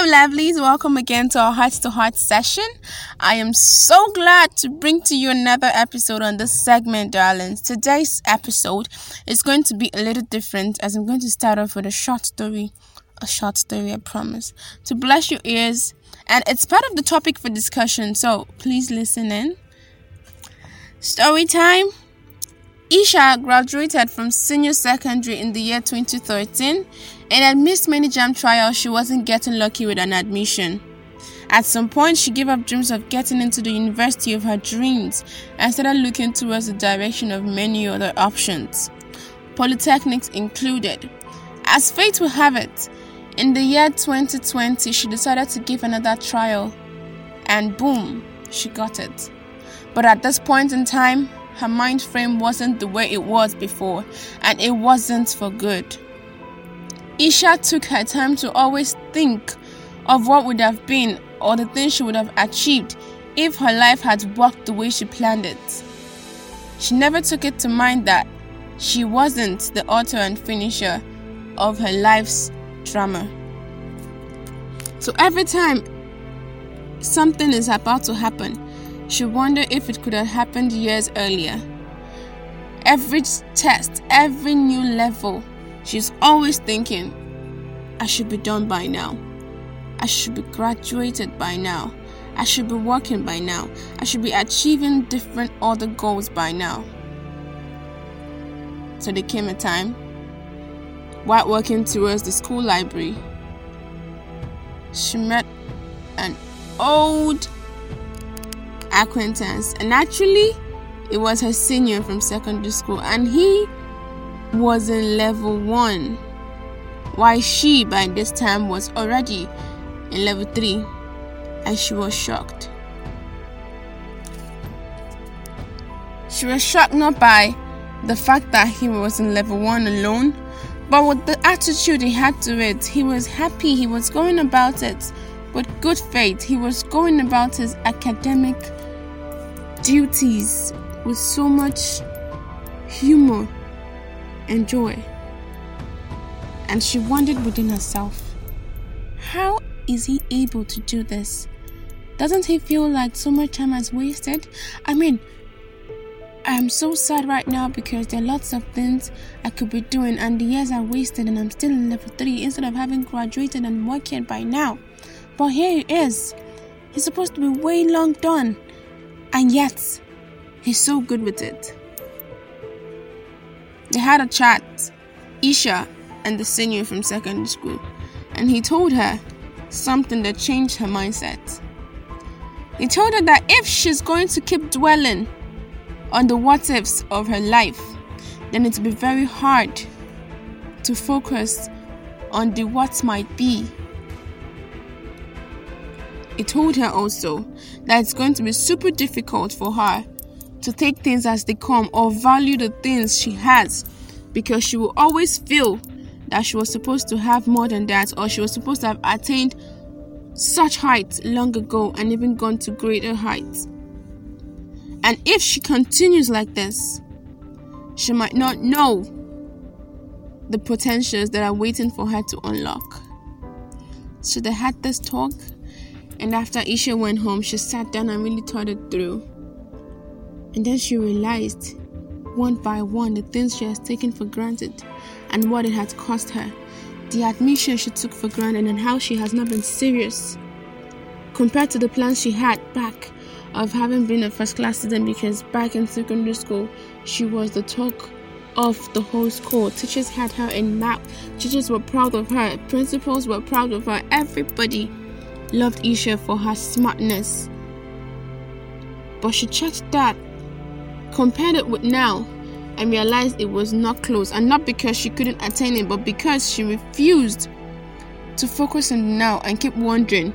Hello, lovelies. Welcome again to our heart to heart session. I am so glad to bring to you another episode on this segment, darlings. Today's episode is going to be a little different as I'm going to start off with a short story. A short story, I promise. To bless your ears, and it's part of the topic for discussion, so please listen in. Story time. Isha graduated from senior secondary in the year 2013 and had missed many JAMB trials she wasn't getting lucky with an admission. At some point, she gave up dreams of getting into the university of her dreams and started looking towards the direction of many other options, polytechnics included. As fate would have it, in the year 2020, she decided to give another trial, and boom, she got it. But at this point in time, her mind frame wasn't the way it was before, and it wasn't for good. Isha took her time to always think of what would have been or the things she would have achieved if her life had worked the way she planned it. She never took it to mind that she wasn't the author and finisher of her life's drama. So every time something is about to happen, she wondered if it could have happened years earlier. Every test, every new level, she's always thinking, I should be done by now. I should be graduated by now. I should be working by now. I should be achieving different other goals by now. So there came a time while working towards the school library, she met an old acquaintance, and actually, it was her senior from secondary school, and he was in level one, while she by this time was already in level three, and she was shocked. She was shocked not by the fact that he was in level one alone, but with the attitude he had to it. He was happy, he was going about it with good faith, he was going about his academic duties with so much humor and joy. And she wondered within herself, how is he able to do this? Doesn't he feel like so much time has wasted? I mean, I'm so sad right now because there are lots of things I could be doing, and the years are wasted, and I'm still in level 3 instead of having graduated and working by now. But here he is. He's supposed to be way long done. And yet, he's so good with it. They had a chat, Isha and the senior from secondary school, and he told her something that changed her mindset. He told her that if she's going to keep dwelling on the what ifs of her life, then it'll be very hard to focus on the what might be it told her also that it's going to be super difficult for her to take things as they come or value the things she has because she will always feel that she was supposed to have more than that or she was supposed to have attained such heights long ago and even gone to greater heights. And if she continues like this, she might not know the potentials that are waiting for her to unlock. So they had this talk and after Isha went home, she sat down and really thought it through. And then she realized, one by one, the things she has taken for granted and what it had cost her. The admission she took for granted and how she has not been serious compared to the plans she had back of having been a first class student because back in secondary school she was the talk of the whole school. Teachers had her in map. Teachers were proud of her. Principals were proud of her. Everybody loved Isha for her smartness. But she checked that, compared it with now, and realized it was not close. And not because she couldn't attain it, but because she refused to focus on now and keep wondering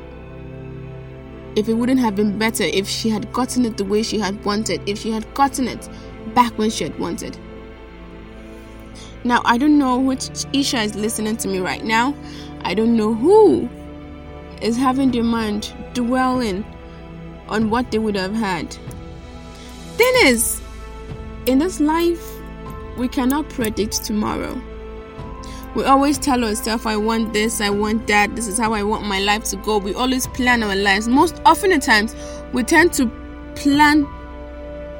if it wouldn't have been better if she had gotten it the way she had wanted, if she had gotten it back when she had wanted. Now, I don't know which Isha is listening to me right now. I don't know who is having their mind dwelling on what they would have had. Thing is, in this life, we cannot predict tomorrow. We always tell ourselves, I want this, I want that, this is how I want my life to go. We always plan our lives. Most often the times, we tend to plan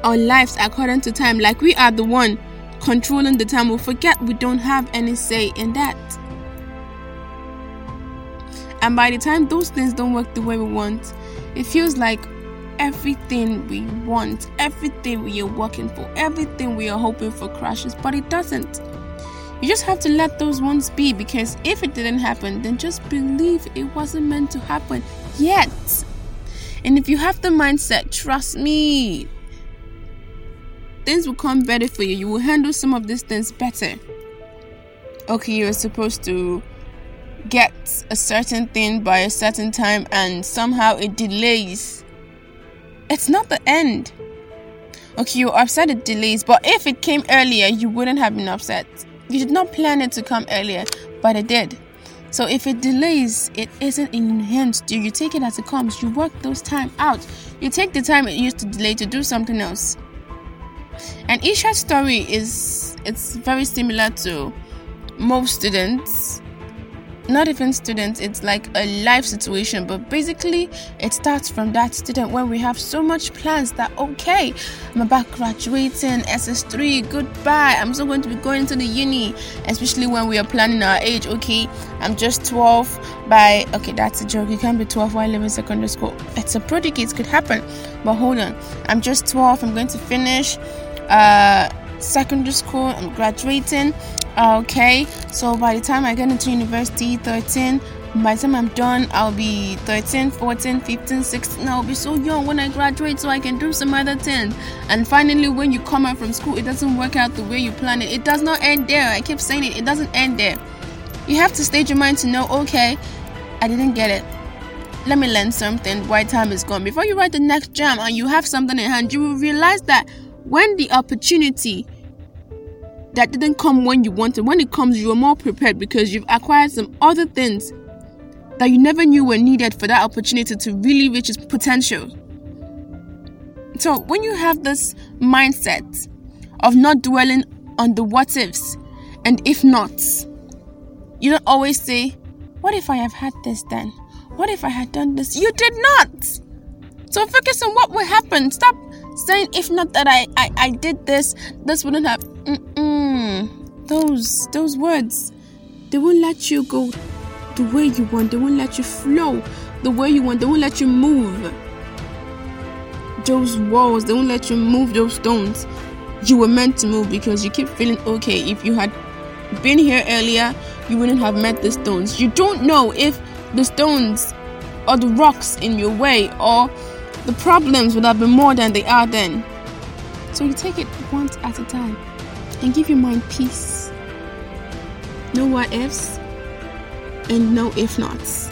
our lives according to time, like we are the one controlling the time. We forget we don't have any say in that. And by the time those things don't work the way we want, it feels like everything we want, everything we are working for, everything we are hoping for crashes, but it doesn't. You just have to let those ones be because if it didn't happen, then just believe it wasn't meant to happen yet. And if you have the mindset, trust me, things will come better for you. You will handle some of these things better. Okay, you're supposed to get a certain thing by a certain time and somehow it delays. It's not the end. Okay, you're upset it delays, but if it came earlier, you wouldn't have been upset. You did not plan it to come earlier, but it did. So if it delays, it isn't in your hands. Do you take it as it comes? You work those time out. You take the time it used to delay to do something else. And Isha's story is it's very similar to most students not even students, it's like a life situation. But basically, it starts from that student when we have so much plans that, okay, I'm about graduating, SS3, goodbye. I'm still going to be going to the uni, especially when we are planning our age. Okay, I'm just 12 by, okay, that's a joke. You can't be 12 while living secondary school. It's a prodigy, it could happen. But hold on, I'm just 12, I'm going to finish. Uh, secondary school, I'm graduating. Uh, okay, so by the time I get into university, 13, by the time I'm done, I'll be 13, 14, 15, 16. I'll be so young when I graduate so I can do some other things. And finally, when you come out from school, it doesn't work out the way you plan it. It does not end there. I keep saying it, it doesn't end there. You have to stage your mind to know, okay, I didn't get it. Let me learn something. Why time is gone. Before you write the next JAMB and you have something in hand, you will realize that when the opportunity that didn't come when you wanted, when it comes, you are more prepared because you've acquired some other things that you never knew were needed for that opportunity to really reach its potential. So, when you have this mindset of not dwelling on the what ifs and if nots, you don't always say, What if I have had this then? What if I had done this? You did not! So, focus on what will happen. Stop saying, If not that I, I, I did this, this wouldn't have. Mm-mm. Those, those words, they won't let you go the way you want, they won't let you flow the way you want, they won't let you move those walls, they won't let you move those stones. You were meant to move because you keep feeling okay. If you had been here earlier, you wouldn't have met the stones. You don't know if the stones or the rocks in your way or the problems would have been more than they are then. So you take it once at a time and give your mind peace. No what ifs and no if nots.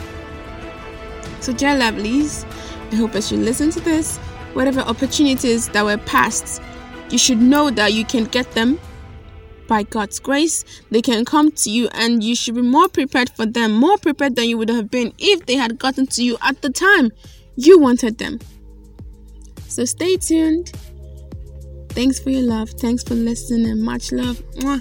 So, dear lovelies, I hope as you listen to this, whatever opportunities that were passed, you should know that you can get them by God's grace. They can come to you, and you should be more prepared for them, more prepared than you would have been if they had gotten to you at the time you wanted them. So, stay tuned. Thanks for your love. Thanks for listening. Much love. Mwah.